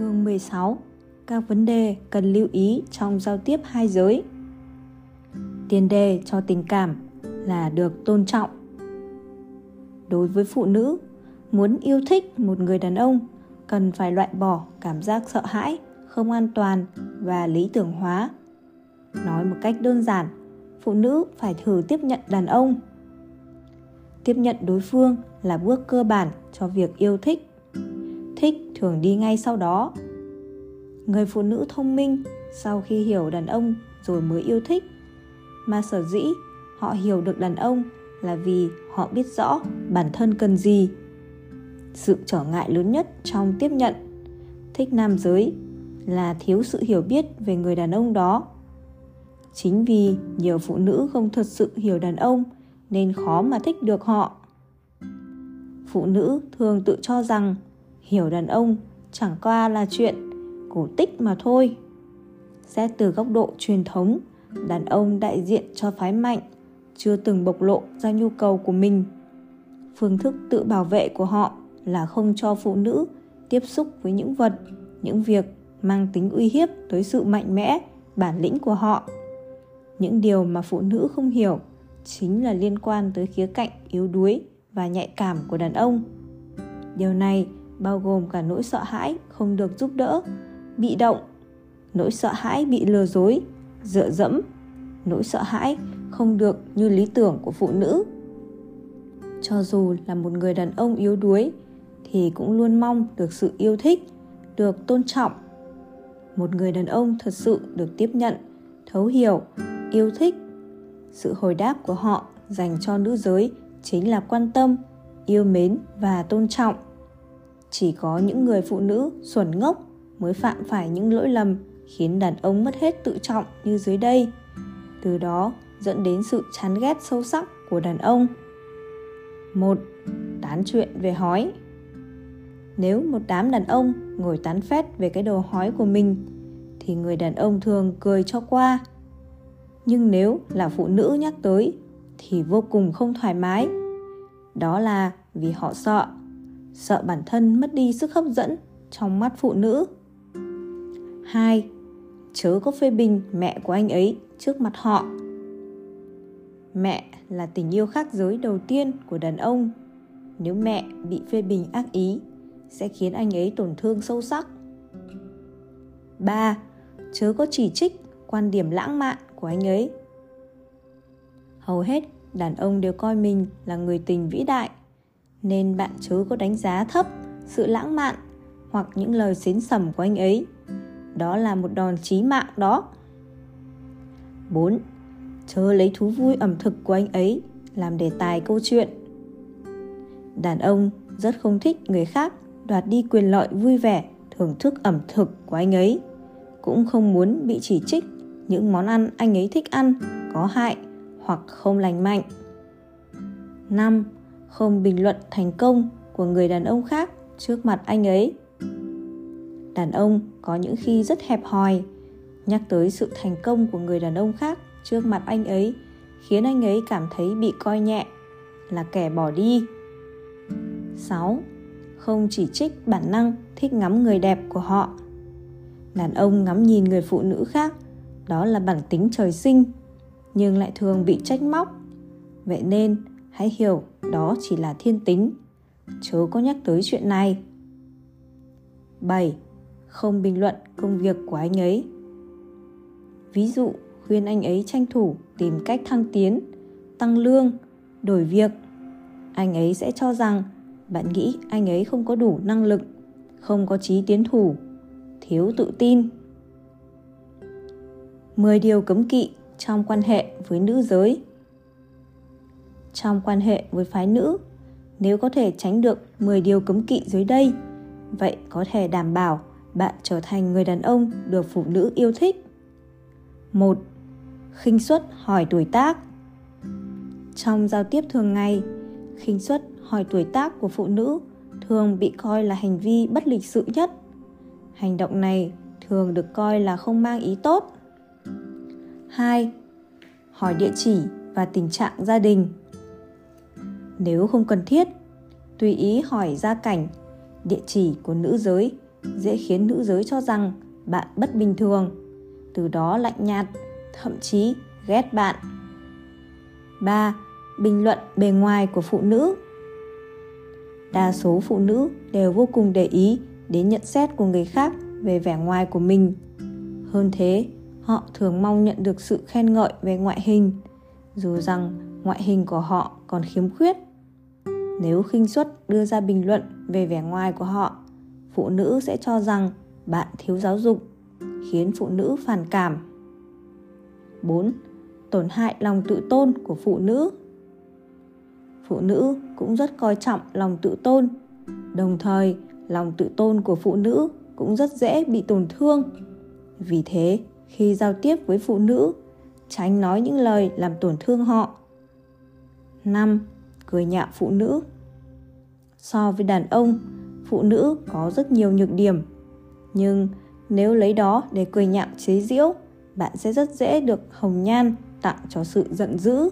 Chương 16 Các vấn đề cần lưu ý trong giao tiếp hai giới Tiền đề cho tình cảm là được tôn trọng Đối với phụ nữ, muốn yêu thích một người đàn ông cần phải loại bỏ cảm giác sợ hãi, không an toàn và lý tưởng hóa. Nói một cách đơn giản, phụ nữ phải thử tiếp nhận đàn ông. Tiếp nhận đối phương là bước cơ bản cho việc yêu thích thích thường đi ngay sau đó. Người phụ nữ thông minh sau khi hiểu đàn ông rồi mới yêu thích. Mà sở dĩ họ hiểu được đàn ông là vì họ biết rõ bản thân cần gì. Sự trở ngại lớn nhất trong tiếp nhận, thích nam giới là thiếu sự hiểu biết về người đàn ông đó. Chính vì nhiều phụ nữ không thật sự hiểu đàn ông nên khó mà thích được họ. Phụ nữ thường tự cho rằng hiểu đàn ông chẳng qua là chuyện cổ tích mà thôi. Xét từ góc độ truyền thống, đàn ông đại diện cho phái mạnh chưa từng bộc lộ ra nhu cầu của mình. Phương thức tự bảo vệ của họ là không cho phụ nữ tiếp xúc với những vật, những việc mang tính uy hiếp tới sự mạnh mẽ, bản lĩnh của họ. Những điều mà phụ nữ không hiểu chính là liên quan tới khía cạnh yếu đuối và nhạy cảm của đàn ông. Điều này bao gồm cả nỗi sợ hãi không được giúp đỡ, bị động, nỗi sợ hãi bị lừa dối, dựa dẫm, nỗi sợ hãi không được như lý tưởng của phụ nữ. Cho dù là một người đàn ông yếu đuối, thì cũng luôn mong được sự yêu thích, được tôn trọng. Một người đàn ông thật sự được tiếp nhận, thấu hiểu, yêu thích, sự hồi đáp của họ dành cho nữ giới chính là quan tâm, yêu mến và tôn trọng chỉ có những người phụ nữ xuẩn ngốc mới phạm phải những lỗi lầm, khiến đàn ông mất hết tự trọng như dưới đây. Từ đó dẫn đến sự chán ghét sâu sắc của đàn ông. Một, tán chuyện về hói. Nếu một đám đàn ông ngồi tán phét về cái đồ hói của mình, thì người đàn ông thường cười cho qua. Nhưng nếu là phụ nữ nhắc tới, thì vô cùng không thoải mái. Đó là vì họ sợ sợ bản thân mất đi sức hấp dẫn trong mắt phụ nữ 2. Chớ có phê bình mẹ của anh ấy trước mặt họ. Mẹ là tình yêu khác giới đầu tiên của đàn ông. Nếu mẹ bị phê bình ác ý, sẽ khiến anh ấy tổn thương sâu sắc. 3. Chớ có chỉ trích quan điểm lãng mạn của anh ấy. Hầu hết đàn ông đều coi mình là người tình vĩ đại nên bạn chớ có đánh giá thấp sự lãng mạn hoặc những lời xến sầm của anh ấy. Đó là một đòn chí mạng đó. 4. Chớ lấy thú vui ẩm thực của anh ấy làm đề tài câu chuyện. Đàn ông rất không thích người khác đoạt đi quyền lợi vui vẻ, thưởng thức ẩm thực của anh ấy. Cũng không muốn bị chỉ trích những món ăn anh ấy thích ăn có hại hoặc không lành mạnh. 5 không bình luận thành công của người đàn ông khác trước mặt anh ấy đàn ông có những khi rất hẹp hòi nhắc tới sự thành công của người đàn ông khác trước mặt anh ấy khiến anh ấy cảm thấy bị coi nhẹ là kẻ bỏ đi 6. Không chỉ trích bản năng thích ngắm người đẹp của họ. Đàn ông ngắm nhìn người phụ nữ khác, đó là bản tính trời sinh, nhưng lại thường bị trách móc. Vậy nên, hãy hiểu đó chỉ là thiên tính chớ có nhắc tới chuyện này 7. Không bình luận công việc của anh ấy Ví dụ khuyên anh ấy tranh thủ tìm cách thăng tiến, tăng lương, đổi việc. Anh ấy sẽ cho rằng bạn nghĩ anh ấy không có đủ năng lực, không có trí tiến thủ, thiếu tự tin. 10 điều cấm kỵ trong quan hệ với nữ giới trong quan hệ với phái nữ. Nếu có thể tránh được 10 điều cấm kỵ dưới đây, vậy có thể đảm bảo bạn trở thành người đàn ông được phụ nữ yêu thích. Một, khinh suất hỏi tuổi tác. Trong giao tiếp thường ngày, khinh suất hỏi tuổi tác của phụ nữ thường bị coi là hành vi bất lịch sự nhất. Hành động này thường được coi là không mang ý tốt. 2. Hỏi địa chỉ và tình trạng gia đình nếu không cần thiết tùy ý hỏi gia cảnh địa chỉ của nữ giới dễ khiến nữ giới cho rằng bạn bất bình thường, từ đó lạnh nhạt, thậm chí ghét bạn. 3. Bình luận bề ngoài của phụ nữ Đa số phụ nữ đều vô cùng để ý đến nhận xét của người khác về vẻ ngoài của mình. Hơn thế, họ thường mong nhận được sự khen ngợi về ngoại hình, dù rằng ngoại hình của họ còn khiếm khuyết. Nếu khinh suất đưa ra bình luận về vẻ ngoài của họ, phụ nữ sẽ cho rằng bạn thiếu giáo dục, khiến phụ nữ phản cảm. 4. Tổn hại lòng tự tôn của phụ nữ phụ nữ cũng rất coi trọng lòng tự tôn đồng thời lòng tự tôn của phụ nữ cũng rất dễ bị tổn thương vì thế khi giao tiếp với phụ nữ tránh nói những lời làm tổn thương họ 5. Cười nhạo phụ nữ So với đàn ông, phụ nữ có rất nhiều nhược điểm. Nhưng nếu lấy đó để cười nhạo chế giễu, bạn sẽ rất dễ được hồng nhan tặng cho sự giận dữ.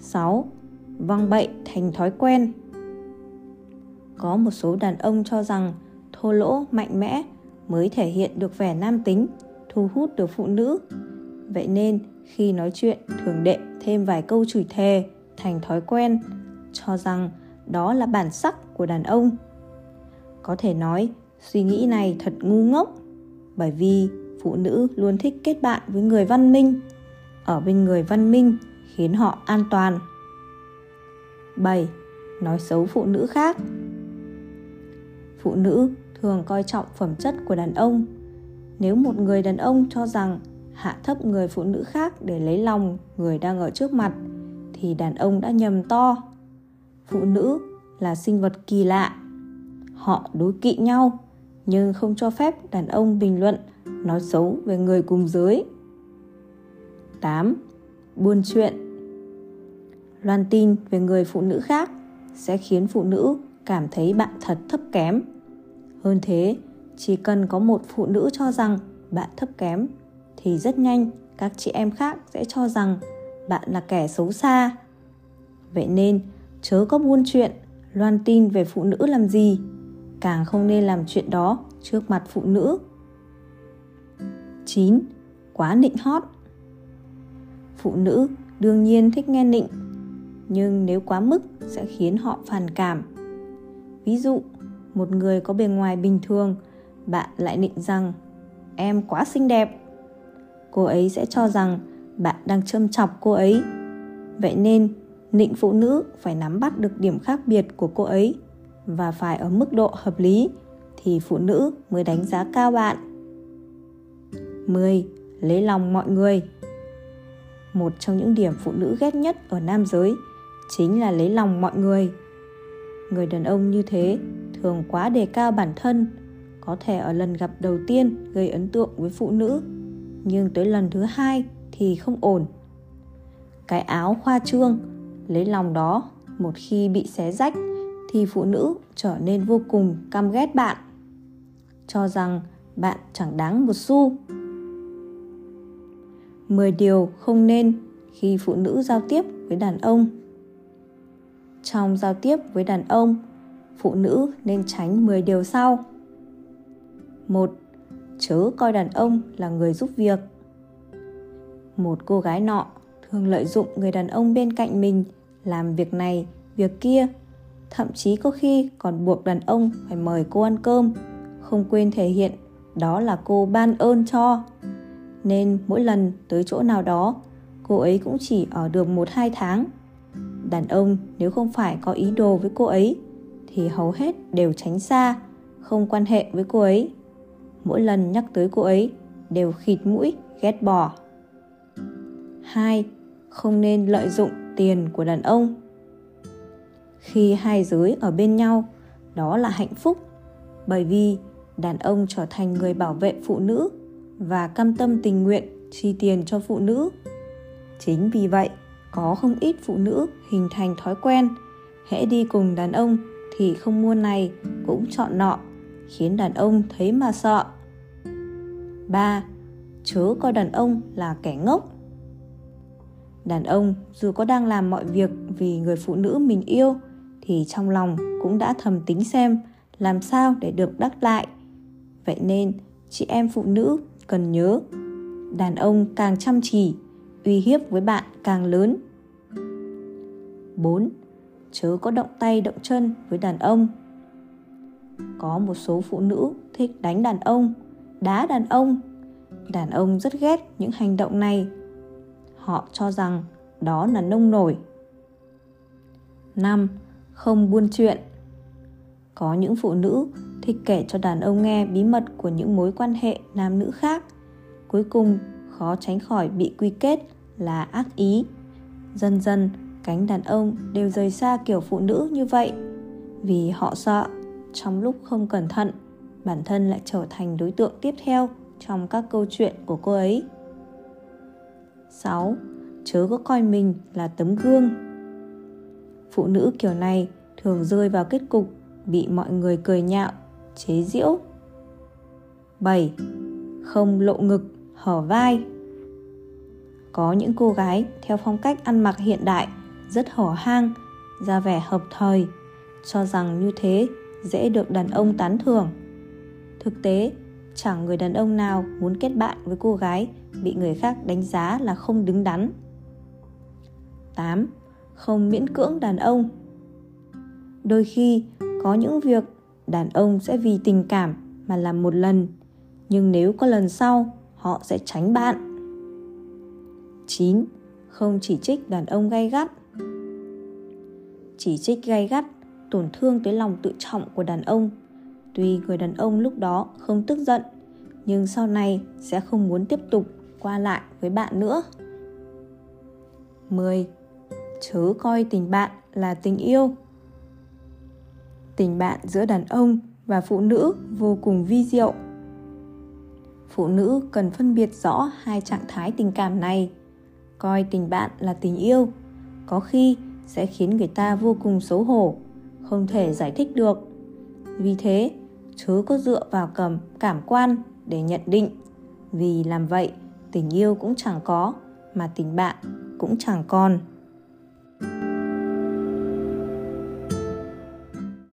6 văng bậy thành thói quen có một số đàn ông cho rằng thô lỗ mạnh mẽ mới thể hiện được vẻ nam tính thu hút được phụ nữ vậy nên khi nói chuyện thường đệm thêm vài câu chửi thề thành thói quen, cho rằng đó là bản sắc của đàn ông có thể nói, suy nghĩ này thật ngu ngốc, bởi vì phụ nữ luôn thích kết bạn với người văn minh, ở bên người văn minh khiến họ an toàn 7. Nói xấu phụ nữ khác Phụ nữ thường coi trọng phẩm chất của đàn ông. Nếu một người đàn ông cho rằng hạ thấp người phụ nữ khác để lấy lòng người đang ở trước mặt thì đàn ông đã nhầm to. Phụ nữ là sinh vật kỳ lạ. Họ đối kỵ nhau, nhưng không cho phép đàn ông bình luận, nói xấu về người cùng giới. 8. Buôn chuyện loan tin về người phụ nữ khác sẽ khiến phụ nữ cảm thấy bạn thật thấp kém hơn thế, chỉ cần có một phụ nữ cho rằng bạn thấp kém thì rất nhanh các chị em khác sẽ cho rằng bạn là kẻ xấu xa. Vậy nên, chớ có buôn chuyện, loan tin về phụ nữ làm gì. Càng không nên làm chuyện đó trước mặt phụ nữ. 9. Quá nịnh hót. Phụ nữ đương nhiên thích nghe nịnh, nhưng nếu quá mức sẽ khiến họ phản cảm. Ví dụ, một người có bề ngoài bình thường, bạn lại nịnh rằng, em quá xinh đẹp. Cô ấy sẽ cho rằng bạn đang châm chọc cô ấy. Vậy nên, nịnh phụ nữ phải nắm bắt được điểm khác biệt của cô ấy và phải ở mức độ hợp lý thì phụ nữ mới đánh giá cao bạn. 10. Lấy lòng mọi người. Một trong những điểm phụ nữ ghét nhất ở nam giới chính là lấy lòng mọi người. Người đàn ông như thế thường quá đề cao bản thân, có thể ở lần gặp đầu tiên gây ấn tượng với phụ nữ, nhưng tới lần thứ hai thì không ổn cái áo khoa trương lấy lòng đó một khi bị xé rách thì phụ nữ trở nên vô cùng căm ghét bạn cho rằng bạn chẳng đáng một xu 10 điều không nên khi phụ nữ giao tiếp với đàn ông trong giao tiếp với đàn ông, phụ nữ nên tránh 10 điều sau. 1. Chớ coi đàn ông là người giúp việc. Một cô gái nọ thường lợi dụng người đàn ông bên cạnh mình làm việc này, việc kia, thậm chí có khi còn buộc đàn ông phải mời cô ăn cơm, không quên thể hiện đó là cô ban ơn cho. Nên mỗi lần tới chỗ nào đó, cô ấy cũng chỉ ở được một hai tháng. Đàn ông nếu không phải có ý đồ với cô ấy thì hầu hết đều tránh xa không quan hệ với cô ấy. Mỗi lần nhắc tới cô ấy đều khịt mũi ghét bỏ hai, không nên lợi dụng tiền của đàn ông. Khi hai giới ở bên nhau, đó là hạnh phúc, bởi vì đàn ông trở thành người bảo vệ phụ nữ và cam tâm tình nguyện chi tiền cho phụ nữ. Chính vì vậy, có không ít phụ nữ hình thành thói quen, hễ đi cùng đàn ông thì không mua này cũng chọn nọ, khiến đàn ông thấy mà sợ. 3. Chớ coi đàn ông là kẻ ngốc. Đàn ông dù có đang làm mọi việc vì người phụ nữ mình yêu thì trong lòng cũng đã thầm tính xem làm sao để được đắc lại. Vậy nên chị em phụ nữ cần nhớ đàn ông càng chăm chỉ uy hiếp với bạn càng lớn. 4. Chớ có động tay động chân với đàn ông. Có một số phụ nữ thích đánh đàn ông, đá đàn ông. Đàn ông rất ghét những hành động này. Họ cho rằng đó là nông nổi. 5. Không buôn chuyện. Có những phụ nữ thích kể cho đàn ông nghe bí mật của những mối quan hệ nam nữ khác. Cuối cùng, khó tránh khỏi bị quy kết là ác ý. Dần dần, cánh đàn ông đều rời xa kiểu phụ nữ như vậy. Vì họ sợ, trong lúc không cẩn thận, bản thân lại trở thành đối tượng tiếp theo trong các câu chuyện của cô ấy. 6. Chớ có coi mình là tấm gương Phụ nữ kiểu này thường rơi vào kết cục bị mọi người cười nhạo, chế giễu 7. Không lộ ngực, hở vai Có những cô gái theo phong cách ăn mặc hiện đại rất hở hang, ra vẻ hợp thời, cho rằng như thế dễ được đàn ông tán thưởng. Thực tế, chẳng người đàn ông nào muốn kết bạn với cô gái bị người khác đánh giá là không đứng đắn. 8. Không miễn cưỡng đàn ông Đôi khi có những việc đàn ông sẽ vì tình cảm mà làm một lần, nhưng nếu có lần sau, họ sẽ tránh bạn. 9. Không chỉ trích đàn ông gay gắt chỉ trích gay gắt tổn thương tới lòng tự trọng của đàn ông tuy người đàn ông lúc đó không tức giận, nhưng sau này sẽ không muốn tiếp tục qua lại với bạn nữa. 10. Chớ coi tình bạn là tình yêu. Tình bạn giữa đàn ông và phụ nữ vô cùng vi diệu. Phụ nữ cần phân biệt rõ hai trạng thái tình cảm này. Coi tình bạn là tình yêu, Có khi sẽ khiến người ta vô cùng xấu hổ, không thể giải thích được. Vì thế chớ có dựa vào cầm cảm quan để nhận định. Vì làm vậy, tình yêu cũng chẳng có, mà tình bạn cũng chẳng còn.